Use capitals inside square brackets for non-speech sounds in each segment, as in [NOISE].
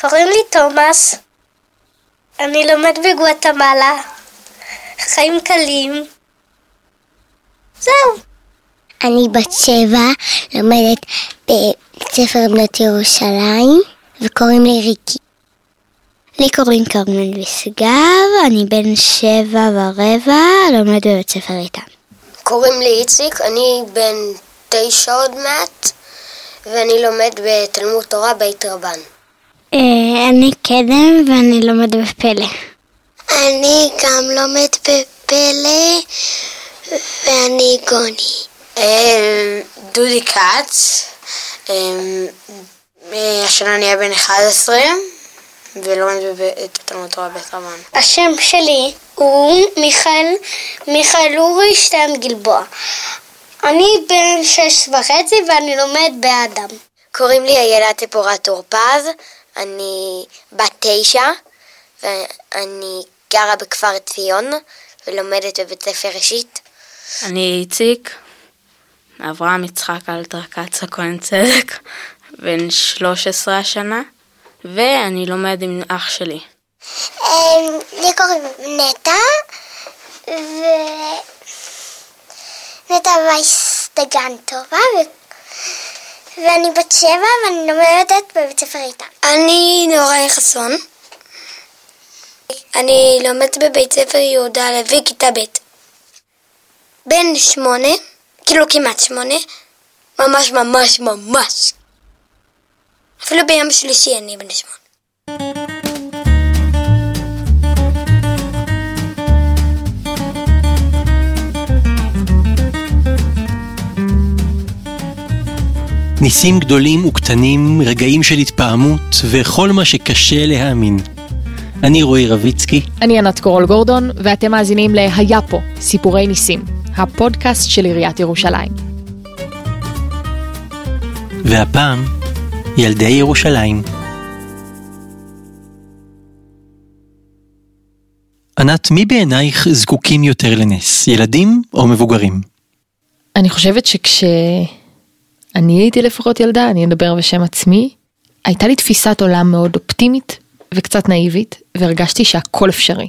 קוראים לי תומאס. אני לומד בגואטמלה. חיים קלים. זהו. אני בת שבע, לומדת בבית ספר בנות ירושלים, וקוראים לי ריקי. לי קוראים כרמל ושגב, אני בן שבע ורבע, לומד בבית ספר איתן. קוראים לי איציק, אני בן תשע עוד מעט, ואני לומד בתלמוד תורה בית רבן. אה, אני קדם ואני לומד בפלא. אני גם לומד בפלא, ואני גוני. אה, דודי כץ, אה, השנה אני אהיה בן 11, ולומד בתלמוד תורה בית רבן. השם שלי הוא מיכאל, מיכאל אורי שטיין גלבוע. אני בן שש וחצי ואני לומד באדם. קוראים לי איילת ציפורה טור פז, אני בת תשע, ואני גרה בכפר ציון, ולומדת בבית ספר ראשית. אני איציק, אברהם יצחק אלתר כץ הכהן צדק, בן 13 השנה, ואני לומד עם אח שלי. לי קוראים נטע, ו... נטע וייס דגן טובה, ו... ואני בת שבע ואני לומדת בבית ספר איתן. אני נוראי חסון. אני לומדת בבית ספר יהודה הלוי, כיתה ב'. בן שמונה, כאילו כמעט שמונה, ממש ממש ממש. אפילו ביום שלישי אני בן שמונה. ניסים גדולים וקטנים, רגעים של התפעמות וכל מה שקשה להאמין. אני רועי רביצקי. אני ענת קורול גורדון, ואתם מאזינים ל"היה פה, סיפורי ניסים", הפודקאסט של עיריית ירושלים. והפעם, ילדי ירושלים. ענת, מי בעינייך זקוקים יותר לנס, ילדים או מבוגרים? אני חושבת שכשאני הייתי לפחות ילדה, אני אדבר בשם עצמי, הייתה לי תפיסת עולם מאוד אופטימית וקצת נאיבית, והרגשתי שהכל אפשרי.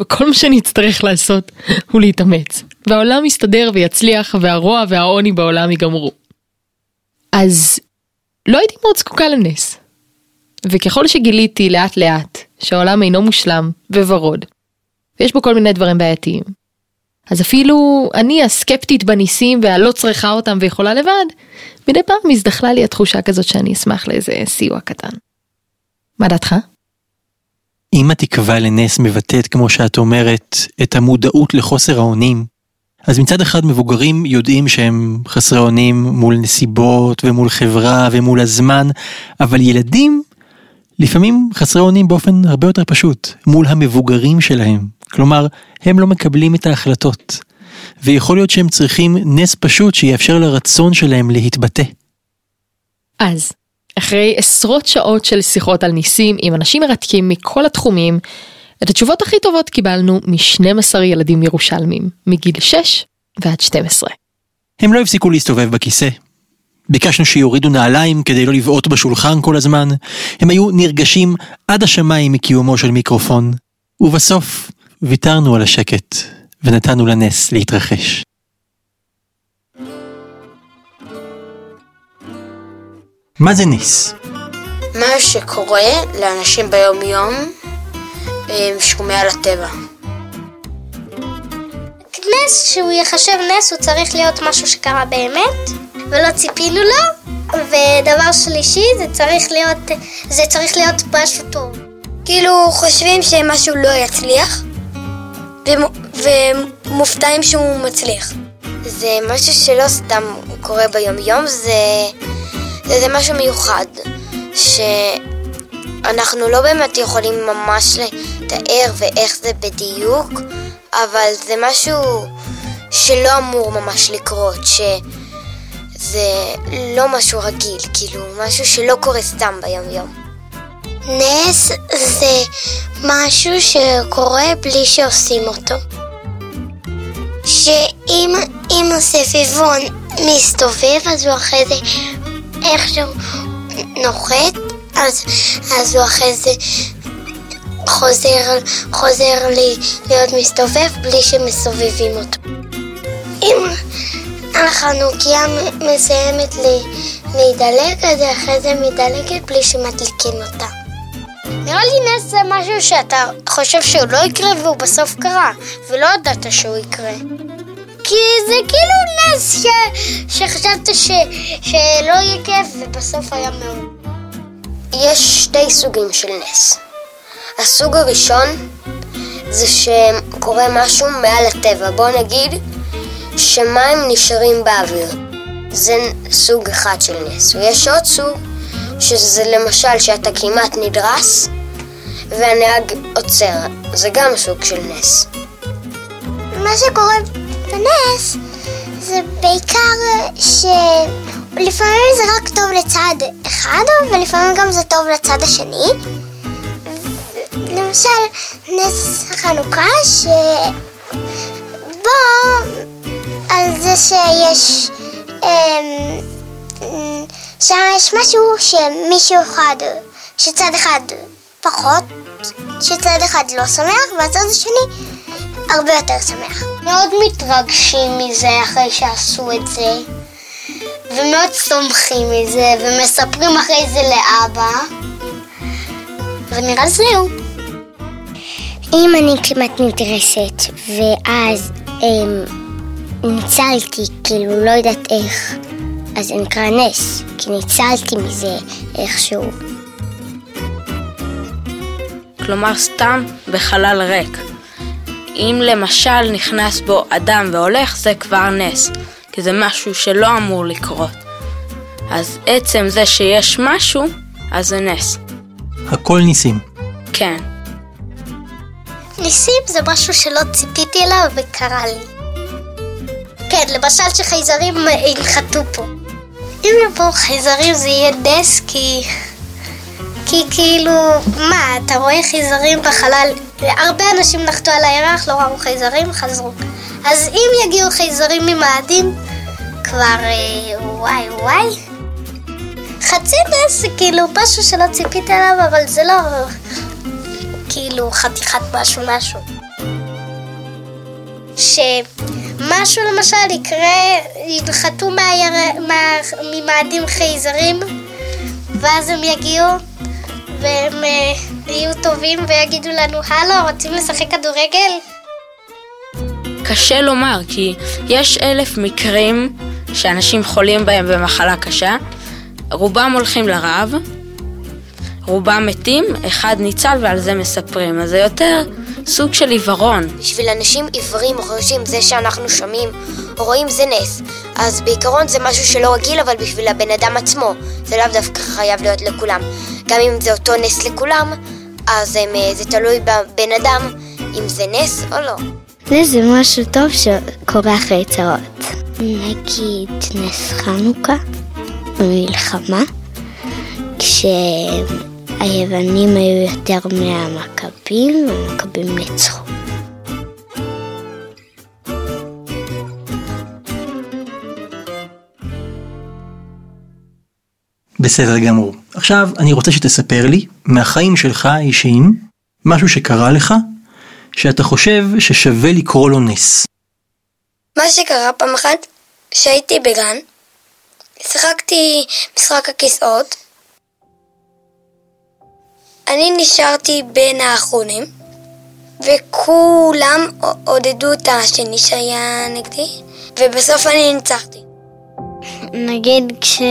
וכל מה שאני אצטרך לעשות הוא להתאמץ, והעולם יסתדר ויצליח, והרוע והעוני בעולם ייגמרו. אז לא הייתי מאוד זקוקה לנס. וככל שגיליתי לאט לאט שהעולם אינו מושלם וורוד, ויש בו כל מיני דברים בעייתיים, אז אפילו אני הסקפטית בניסים והלא צריכה אותם ויכולה לבד, מדי פעם הזדחלה לי התחושה כזאת שאני אשמח לאיזה סיוע קטן. מה דעתך? אם התקווה לנס מבטאת, כמו שאת אומרת, את המודעות לחוסר האונים, אז מצד אחד מבוגרים יודעים שהם חסרי אונים מול נסיבות ומול חברה ומול הזמן, אבל ילדים לפעמים חסרי אונים באופן הרבה יותר פשוט, מול המבוגרים שלהם. כלומר, הם לא מקבלים את ההחלטות. ויכול להיות שהם צריכים נס פשוט שיאפשר לרצון שלהם להתבטא. אז, אחרי עשרות שעות של שיחות על ניסים עם אנשים מרתקים מכל התחומים, את התשובות הכי טובות קיבלנו מ-12 ילדים ירושלמים, מגיל 6 ועד 12. הם לא הפסיקו להסתובב בכיסא. ביקשנו שיורידו נעליים כדי לא לבעוט בשולחן כל הזמן. הם היו נרגשים עד השמיים מקיומו של מיקרופון. ובסוף ויתרנו על השקט ונתנו לנס להתרחש. מה זה נס? מה שקורה לאנשים ביום יום שהוא מעל הטבע. נס שהוא יחשב נס הוא צריך להיות משהו שקרה באמת ולא ציפינו לו ודבר שלישי זה צריך להיות זה צריך להיות משהו טוב. כאילו חושבים שמשהו לא יצליח ומופתעים שהוא מצליח. זה משהו שלא סתם קורה ביום יום זה, זה, זה משהו מיוחד שאנחנו לא באמת יכולים ממש לתאר ואיך זה בדיוק אבל זה משהו שלא אמור ממש לקרות, שזה לא משהו רגיל, כאילו, משהו שלא קורה סתם ביום יום. נס זה משהו שקורה בלי שעושים אותו. שאם הסביבון מסתובב אז הוא אחרי זה איכשהו נוחת אז, אז הוא אחרי זה חוזר, חוזר להיות מסתובב בלי שמסובבים אותו. אם החנוכיה מסיימת להידלק, אז אחרי זה מדלקת בלי שמדליקים אותה. נראה לי נס זה משהו שאתה חושב שהוא לא יקרה והוא בסוף קרה, ולא ידעת שהוא יקרה. כי זה כאילו נס ש... שחשבת ש... שלא יהיה כיף ובסוף היה מאוד. יש שתי סוגים של נס. הסוג הראשון זה שקורה משהו מעל הטבע. בוא נגיד שמים נשארים באוויר. זה סוג אחד של נס. ויש עוד סוג שזה למשל שאתה כמעט נדרס והנהג עוצר. זה גם סוג של נס. מה שקורה בנס זה בעיקר שלפעמים זה רק טוב לצד אחד, ולפעמים גם זה טוב לצד השני. למשל, נס החנוכה, שבו על זה שיש... אמ, שם יש משהו שמישהו אחד, שצד אחד פחות, שצד אחד לא שמח, והצד השני הרבה יותר שמח. מאוד מתרגשים מזה אחרי שעשו את זה, ומאוד סומכים מזה, ומספרים אחרי זה לאבא, ונראה זהו. אם אני כמעט נדרסת, ואז אמ, ניצלתי, כאילו לא יודעת איך, אז זה נקרא נס, כי ניצלתי מזה איכשהו. כלומר סתם בחלל ריק. אם למשל נכנס בו אדם והולך, זה כבר נס, כי זה משהו שלא אמור לקרות. אז עצם זה שיש משהו, אז זה נס. הכל ניסים. כן. ניסים זה משהו שלא ציפיתי אליו וקרה לי. כן, למשל שחייזרים ינחתו פה. אם יבואו חייזרים זה יהיה נס כי... כי כאילו, מה, אתה רואה חייזרים בחלל, הרבה אנשים נחתו על הירח, לא ראו חייזרים, חזרו. אז אם יגיעו חייזרים ממאדים, כבר אה, וואי וואי. חצי נס זה כאילו משהו שלא ציפית אליו, אבל זה לא כאילו חתיכת משהו משהו. שמשהו למשל יקרה, ינחתו מהיר... מה... ממאדים חייזרים, ואז הם יגיעו והם אה, יהיו טובים ויגידו לנו, הלו, רוצים לשחק כדורגל? קשה לומר, כי יש אלף מקרים שאנשים חולים בהם במחלה קשה, רובם הולכים לרב, רובם מתים, אחד ניצל ועל זה מספרים, אז זה יותר סוג של עיוורון. בשביל אנשים עיוורים או חרשים זה שאנחנו שומעים או רואים זה נס. אז בעיקרון זה משהו שלא רגיל, אבל בשביל הבן אדם עצמו, זה לאו דווקא חייב להיות לכולם. גם אם זה אותו נס לכולם, אז הם, אה, זה תלוי בבן אדם אם זה נס או לא. נס זה משהו טוב שקורה אחרי צרות. נגיד נס חנוכה, מלחמה, כשהיוונים היו יותר מהמכבים, והמכבים ניצחו. בסדר גמור. עכשיו אני רוצה שתספר לי מהחיים שלך האישיים משהו שקרה לך שאתה חושב ששווה לקרוא לו נס. מה שקרה פעם אחת, שהייתי בגן, שיחקתי משחק הכיסאות, אני נשארתי בין האחרונים, וכולם עודדו את השני שהיה נגדי, ובסוף אני ניצחתי. נגיד כש...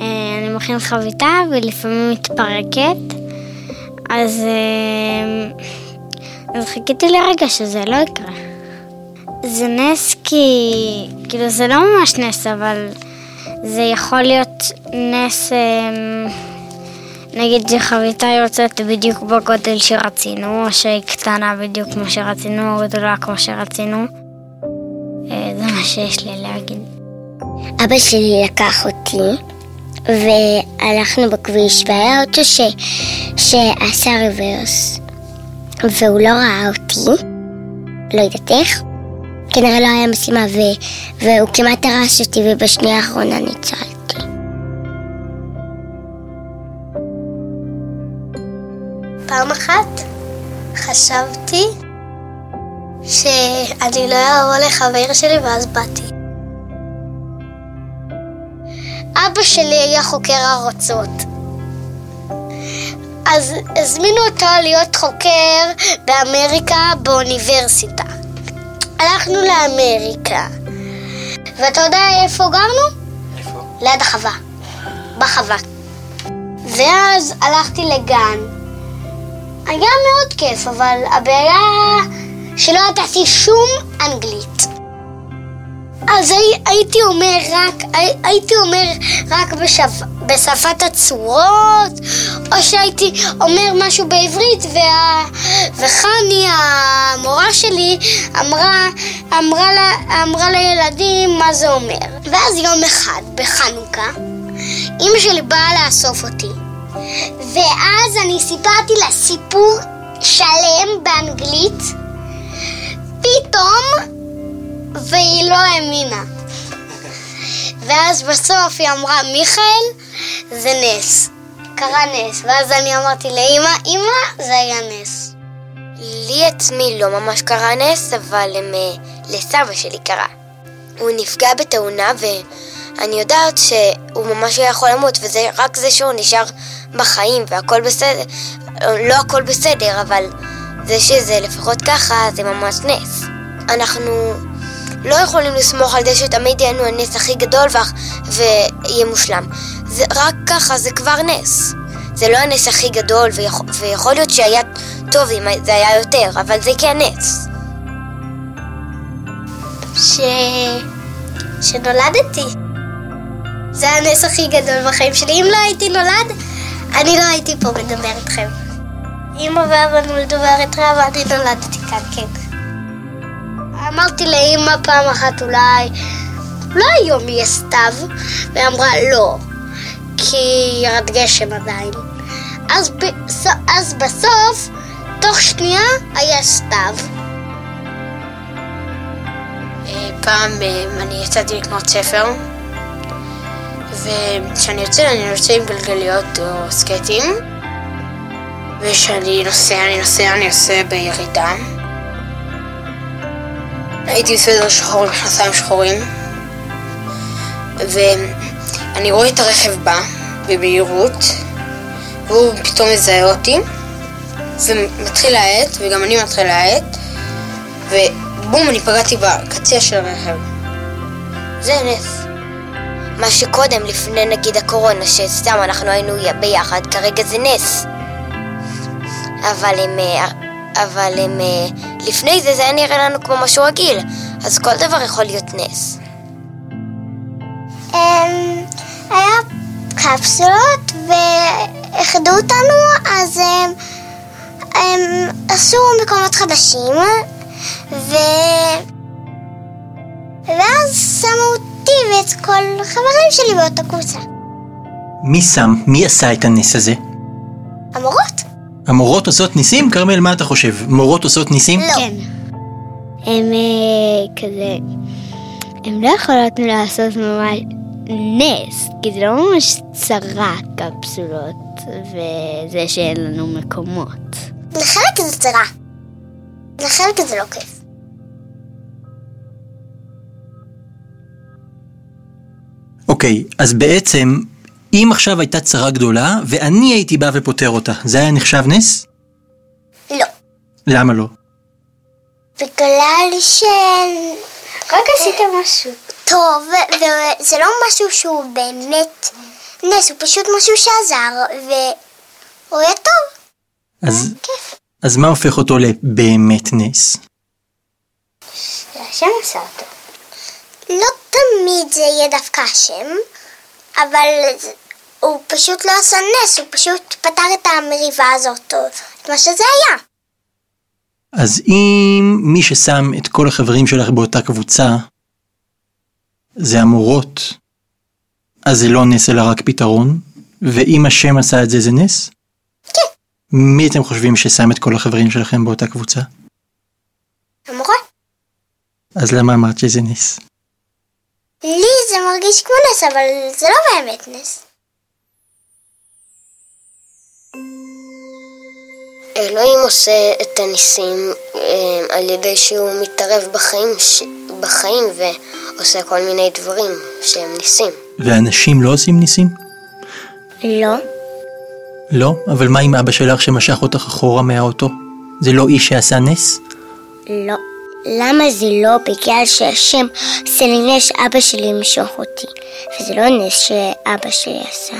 אה, אני מכין חביתה ולפעמים מתפרקת, אז, אה, אז חיכיתי לרגע שזה לא יקרה. זה נס כי, כאילו זה לא ממש נס, אבל זה יכול להיות נס, אה, נגיד שחביתה יוצאת בדיוק בגודל שרצינו, או שהיא קטנה בדיוק כמו שרצינו, או גדולה כמו שרצינו. זה מה שיש לי להגיד. אבא שלי לקח אותי והלכנו בכביש, והיה אוטו ש... שעשה רוורס, והוא לא ראה אותי, לא יודעת איך, כנראה לא היה משימה, ו... והוא כמעט הרס אותי, ובשנייה האחרונה ניצלתי. חשבתי שאני לא אבוא לחבר שלי ואז באתי. אבא שלי היה חוקר ארצות. אז הזמינו אותו להיות חוקר באמריקה באוניברסיטה. הלכנו לאמריקה. ואתה יודע איפה גרנו? איפה? ליד החווה. בחווה. ואז הלכתי לגן. היה מאוד כיף, אבל הבעיה שלא ידעתי שום אנגלית. אז הי, הייתי אומר רק, הי, הייתי אומר רק בשפ, בשפת הצורות, או שהייתי אומר משהו בעברית, וה, וחני, המורה שלי, אמרה, אמרה, לה, אמרה לילדים מה זה אומר. ואז יום אחד, בחנוכה, אמא שלי באה לאסוף אותי, ואז אני סיפרתי לה סיפור שלם באנגלית, פתאום, והיא לא האמינה. ואז בסוף היא אמרה, מיכאל, זה נס. קרה נס. ואז אני אמרתי לאמא, אמא, זה היה נס. לי עצמי לא ממש קרה נס, אבל הם, אה, לסבא שלי קרה. הוא נפגע בתאונה ואני יודעת שהוא ממש היה יכול למות, וזה רק זה שהוא נשאר בחיים והכל בסדר. לא הכל בסדר, אבל זה שזה לפחות ככה, זה ממש נס. אנחנו לא יכולים לסמוך על זה שתמיד יהיה לנו הנס הכי גדול ויהיה מושלם. זה רק ככה, זה כבר נס. זה לא הנס הכי גדול, ויכול, ויכול להיות שהיה טוב אם זה היה יותר, אבל זה כן נס. ש... שנולדתי. זה הנס הכי גדול בחיים שלי. אם לא הייתי נולד, אני לא הייתי פה מדבר איתכם. אמא ואבא נולדו באריתריאה ואני נולדתי כאן, כן. אמרתי לאמא פעם אחת אולי, אולי היום יהיה סתיו, והיא אמרה לא, כי ירד גשם עדיין. אז, ב- אז בסוף, תוך שנייה, היה סתיו. אה, פעם אה, אני יצאתי לקנות ספר, וכשאני יוצא אני יוצא עם גלגליות או סקטים, וכשאני נוסע, אני נוסע, אני נוסע בירידה. הייתי בסדר שחור עם מכנסיים שחורים, ואני רואה את הרכב בא במהירות, והוא פתאום מזהה אותי, ומתחיל להאט, וגם אני מתחיל להאט, ובום, אני פגעתי בקצה של הרכב. זה נס. מה שקודם, לפני נגיד הקורונה, שסתם אנחנו היינו ביחד, כרגע זה נס. אבל הם... אה, אבל הם... אה, לפני זה זה היה נראה לנו כמו משהו רגיל, אז כל דבר יכול להיות נס. אמ, היה קפסולות ואיחדו אותנו, אז הם, הם עשו מקומות חדשים, ו... ואז שמו אותי ואת כל החברים שלי באותה קבוצה. מי שם? מי עשה את הנס הזה? המורות? המורות עושות ניסים? כרמל, מה אתה חושב? מורות עושות ניסים? לא. כן. הם אה, כזה, הם לא יכולות לעשות ממש נס, כי זה לא ממש צרה קפסולות, וזה שאין לנו מקומות. לחלק זה צרה. לחלק זה לא כיף. אוקיי, אז בעצם, אם עכשיו הייתה צרה גדולה, ואני הייתי בא ופותר אותה, זה היה נחשב נס? לא. למה לא? בגלל ש... רק עשית משהו. טוב, וזה לא משהו שהוא באמת נס, הוא פשוט משהו שעזר, והוא היה טוב. אז, אז מה הופך אותו לבאמת נס? השם עשה אותו. לא תמיד זה יהיה דווקא השם, אבל הוא פשוט לא עשה נס, הוא פשוט פתר את המריבה הזאת, או את מה שזה היה. אז אם מי ששם את כל החברים שלך באותה קבוצה זה המורות, אז זה לא נס אלא רק פתרון, ואם השם עשה את זה זה נס? כן. מי אתם חושבים ששם את כל החברים שלכם באותה קבוצה? המורה. אז למה אמרת שזה נס? לי זה מרגיש כמו נס, אבל זה לא באמת נס. אלוהים עושה את הניסים אה, על ידי שהוא מתערב בחיים, ש... בחיים ועושה כל מיני דברים שהם ניסים. ואנשים לא עושים ניסים? לא. לא? אבל מה עם אבא שלך שמשך אותך אחורה מהאוטו? זה לא איש שעשה נס? לא. למה זה לא? בגלל שהשם עושה לי נס אבא שלי ימשוך אותי. וזה לא נס שאבא שלי עשה.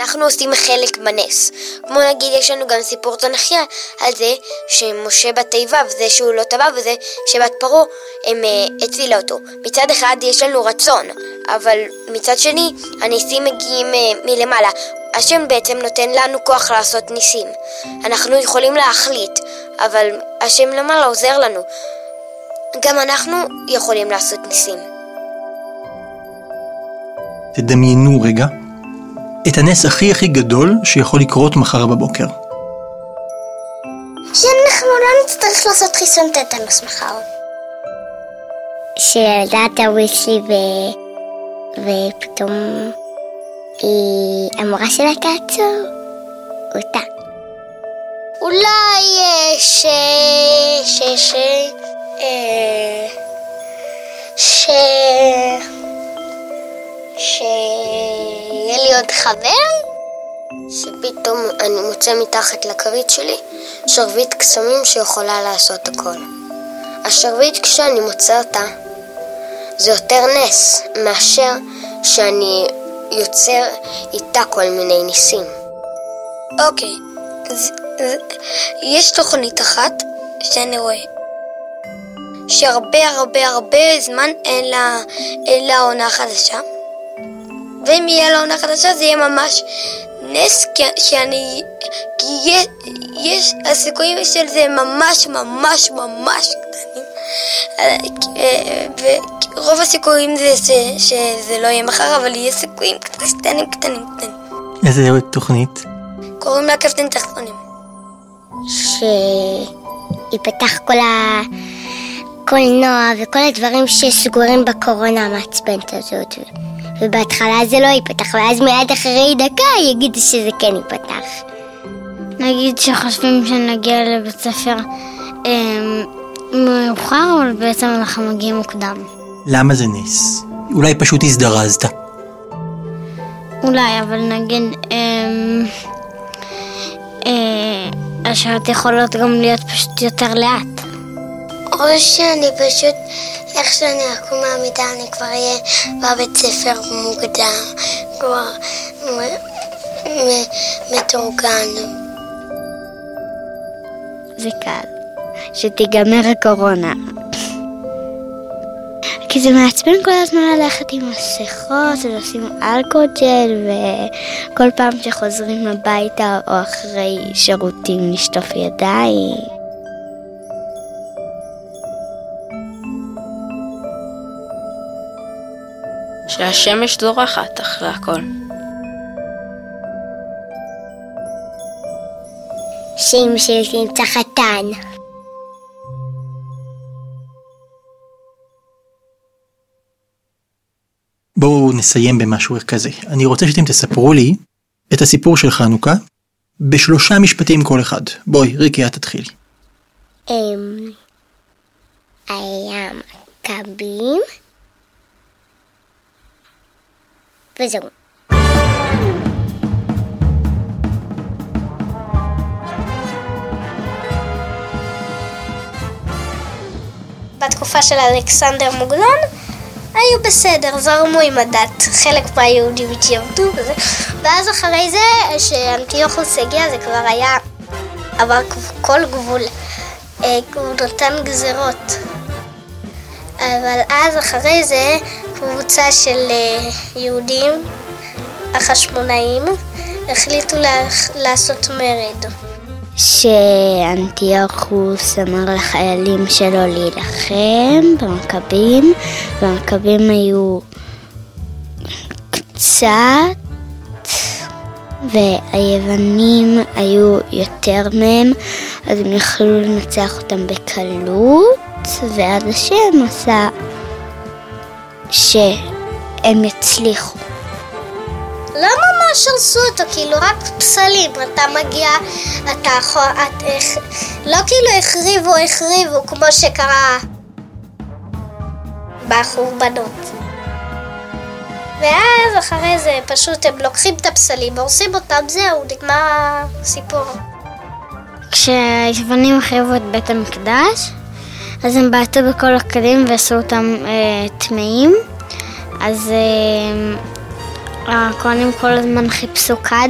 אנחנו עושים חלק בנס. כמו נגיד, יש לנו גם סיפור תנכיה על זה שמשה בתיבה וזה שהוא לא טבע וזה שבת פרעה הם uh, הצילה אותו. מצד אחד יש לנו רצון, אבל מצד שני הניסים מגיעים uh, מלמעלה. השם בעצם נותן לנו כוח לעשות ניסים. אנחנו יכולים להחליט, אבל השם למעלה עוזר לנו. גם אנחנו יכולים לעשות ניסים. תדמיינו רגע את הנס הכי הכי גדול שיכול לקרות מחר בבוקר. שאנחנו לא נצטרך לעשות חיסון טטנוס מחר. שילדה תרוץ לי ו... ופתאום היא אמרה שלה תעצור אותה. אולי אה, ש... ש... ש... אה, ש... שיהיה לי עוד חבר? שפתאום אני מוצא מתחת לכרית שלי שרביט קסמים שיכולה לעשות הכל. השרביט כשאני מוצא אותה זה יותר נס מאשר שאני יוצר איתה כל מיני ניסים. אוקיי, אז, יש תוכנית אחת שאני רואה שהרבה הרבה הרבה זמן אין לה, אין לה עונה חדשה ואם יהיה לה עונה חדשה זה יהיה ממש נס כי, שאני... כי יש, יש הסיכויים של זה ממש ממש ממש קטנים. אה, ורוב הסיכויים זה ש, שזה לא יהיה מחר אבל יהיה סיכויים קטנים קטנים קטנים. איזה תוכנית? קוראים לה קפטן תחתונים שיפתח כל הקולנוע וכל הדברים שסגורים בקורונה המעצבנת הזאת. ובהתחלה זה לא ייפתח, ואז מיד אחרי דקה יגידו שזה כן ייפתח. נגיד שחושבים שנגיע לבית ספר אה, מאוחר, אבל בעצם אנחנו מגיעים מוקדם. למה זה נס? אולי פשוט הזדרזת. אולי, אבל נגיד... אה, אה, השעות יכולות גם להיות פשוט יותר לאט. או שאני פשוט, איך שאני אקום מהמיטה, אני כבר אהיה בבית ספר מוקדם, כבר מתורגן. זה קל. שתיגמר הקורונה. כי זה מעצבן כל הזמן ללכת עם מסכות ולשים אלכוג'ל וכל פעם שחוזרים הביתה או אחרי שירותים לשטוף ידיים. שהשמש זורחת אחרי הכל. שאמא שלי תמצא חתן. בואו נסיים במשהו כזה. אני רוצה שאתם תספרו לי את הסיפור של חנוכה בשלושה משפטים כל אחד. בואי, ריקי, את תתחילי. אמ... היה מכבים וזהו. בתקופה של אלכסנדר מוגלון היו בסדר, זרמו עם הדת. חלק מהיהודים התייבדו וזה. ואז אחרי זה, שאנטיוכוס הגיע, זה כבר היה עבר כל גבול. אה, הוא נתן גזרות. אבל אז אחרי זה, קבוצה של אה, יהודים, החשמונאים, החליטו לעשות מרד. שאנטיוכוס אמר לחיילים שלו להילחם במכבים, והמכבים היו קצת, והיוונים היו יותר מהם, אז הם יכלו לנצח אותם בקלות, ואז השם עשה שהם יצליחו. למה ממש הרסו אותו, כאילו רק פסלים. אתה מגיע, אתה יכול, את, איך, לא כאילו החריבו, החריבו, כמו שקרה בחורבנות. ואז אחרי זה פשוט הם לוקחים את הפסלים, הורסים אותם, זהו, נגמר הסיפור. כשהיוונים החריבו את בית המקדש, אז הם בעטו בכל הכלים ועשו אותם אה, טמאים. אז אה, הכהנים כל הזמן חיפשו כד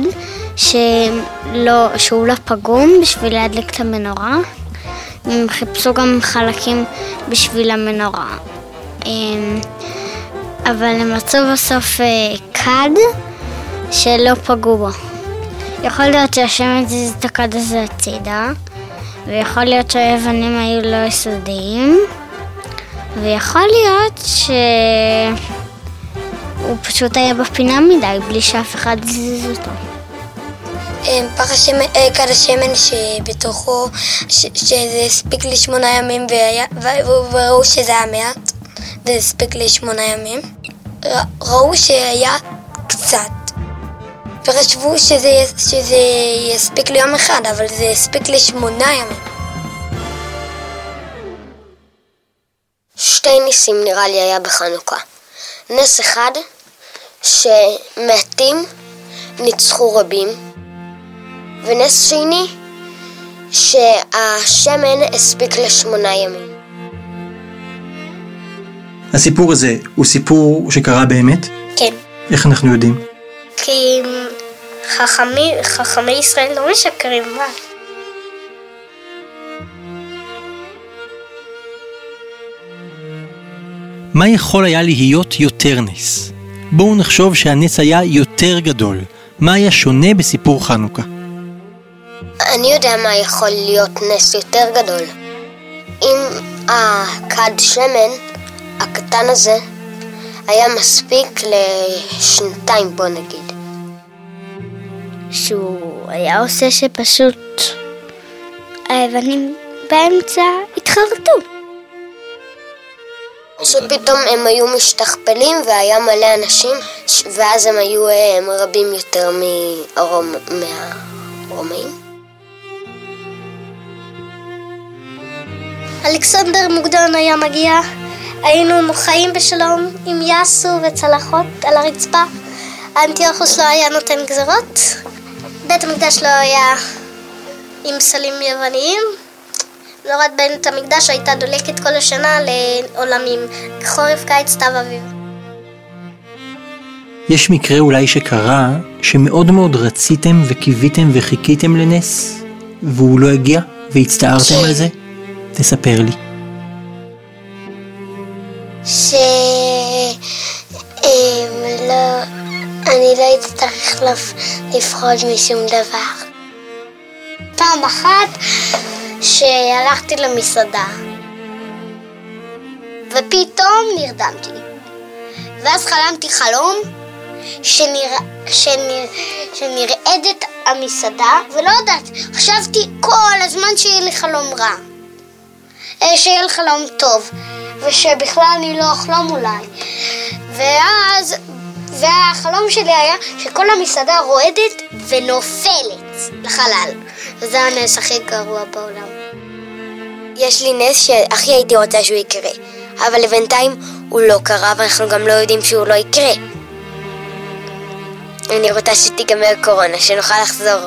שלא, שהוא לא פגום בשביל להדליק את המנורה. הם חיפשו גם חלקים בשביל המנורה. אה, אבל הם מצאו בסוף אה, כד שלא פגעו בו. יכול להיות שהשם הזיז את הכד הזה הצידה, ויכול להיות שהיוונים היו לא יסודיים, ויכול להיות שהוא פשוט היה בפינה מדי, בלי שאף אחד הזיז אותו. אה, פח השמן, אה, כד השמן שבתוכו, שזה הספיק לשמונה ימים והיה- ו- וראו שזה היה מעט, וזה הספיק לשמונה ימים. ר- ראו שהיה קצת. וחשבו שזה, שזה יספיק ליום אחד, אבל זה הספיק לשמונה ימים. שתי ניסים נראה לי היה בחנוכה. נס אחד, שמעטים ניצחו רבים, ונס שני, שהשמן הספיק לשמונה ימים. הסיפור הזה הוא סיפור שקרה באמת? כן. איך אנחנו יודעים? כי חכמי, חכמי ישראל לא משקרים, מה? מה יכול היה להיות יותר נס? בואו נחשוב שהנס היה יותר גדול. מה היה שונה בסיפור חנוכה? אני יודע מה יכול להיות נס יותר גדול. אם הכד שמן הקטן הזה היה מספיק לשנתיים, בוא נגיד. שהוא היה עושה שפשוט היוונים באמצע התחרטו. שפתאום הם היו משתכפלים והיה מלא אנשים, ואז הם היו אה, הם רבים יותר מהרומ... מהרומאים. אלכסנדר מוקדון היה מגיע, היינו חיים בשלום עם יאסו וצלחות על הרצפה. אנטיוכוס לא היה נותן גזרות, בית המקדש לא היה עם סלים יווניים. נורת בית המקדש הייתה דולקת כל השנה לעולמים, חורף, קיץ, סתיו, אביב. יש מקרה אולי שקרה שמאוד מאוד רציתם וקיוויתם וחיכיתם לנס והוא לא הגיע והצטערתם על זה? תספר לי. ש... לא... אני לא אצטרך לפחוד משום דבר. פעם אחת שהלכתי למסעדה ופתאום נרדמתי. ואז חלמתי חלום שנרא... שנרא... שנרעדת המסעדה ולא יודעת, חשבתי כל הזמן שיהיה לי חלום רע. אה, שיהיה לי חלום טוב ושבכלל אני לא אחלום אולי. ואז והחלום שלי היה שכל המסעדה רועדת ונופלת לחלל וזה הנס הכי גרוע בעולם יש לי נס שהכי הייתי רוצה שהוא יקרה, אבל לבינתיים הוא לא קרה ואנחנו גם לא יודעים שהוא לא יקרה. אני רוצה שתיגמר קורונה, שנוכל לחזור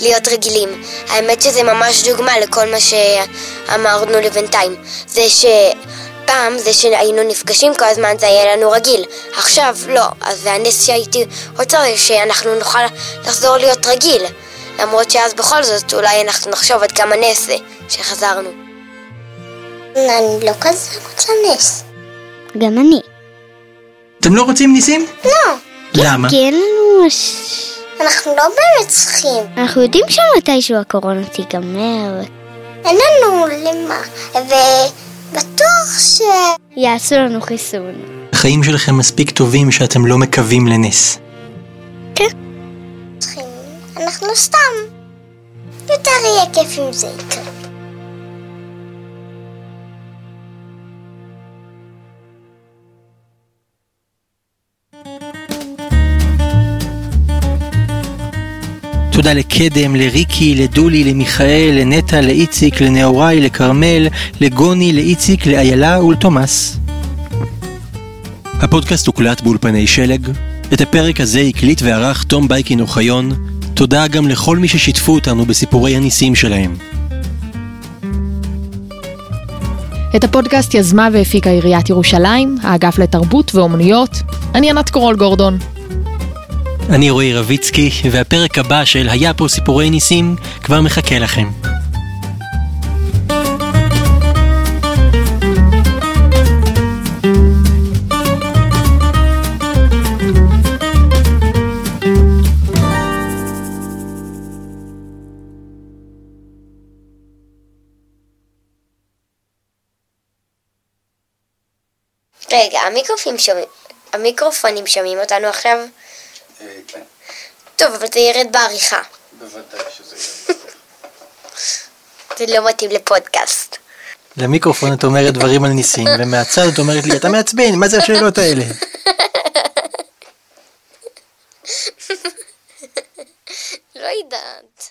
להיות רגילים. האמת שזה ממש דוגמה לכל מה שאמרנו לבינתיים. זה שפעם זה שהיינו נפגשים כל הזמן זה היה לנו רגיל. עכשיו לא, אז הנס שהייתי רוצה זה שאנחנו נוכל לחזור להיות רגיל. למרות שאז בכל זאת אולי אנחנו נחשוב עד כמה נס זה שחזרנו. אני לא כזה רוצה נס גם אני. אתם לא רוצים ניסים? לא, למה? כי אין לנו... מש- אנחנו לא באמת צריכים אנחנו יודעים שמתישהו הקורונה תיגמר. אין לנו למה ובטוח ש... יעשו לנו חיסון. החיים שלכם מספיק טובים שאתם לא מקווים לנס. אנחנו סתם יותר יהיה כיף אם זה יקרה תודה לקדם, לריקי, לדולי, למיכאל, לנטע, לאיציק, לנאורי, לכרמל, לגוני, לאיציק, לאיילה ולתומאס. הפודקאסט הוקלט באולפני שלג. את הפרק הזה הקליט וערך תום בייקין אוחיון. תודה גם לכל מי ששיתפו אותנו בסיפורי הניסים שלהם. את הפודקאסט יזמה והפיקה עיריית ירושלים, האגף לתרבות ואומנויות. אני ענת קורול גורדון. אני רועי רביצקי, והפרק הבא של היה פה סיפורי ניסים כבר מחכה לכם. המיקרופונים שומעים, המיקרופונים שומעים אותנו עכשיו? כן, טוב, אבל זה ירד בעריכה. בוודאי שזה יהיה. זה לא מתאים לפודקאסט. למיקרופון את אומרת דברים על ניסים, ומהצד את אומרת לי, אתה מעצבן, מה זה השאלות האלה? [LAUGHS] לא יודעת.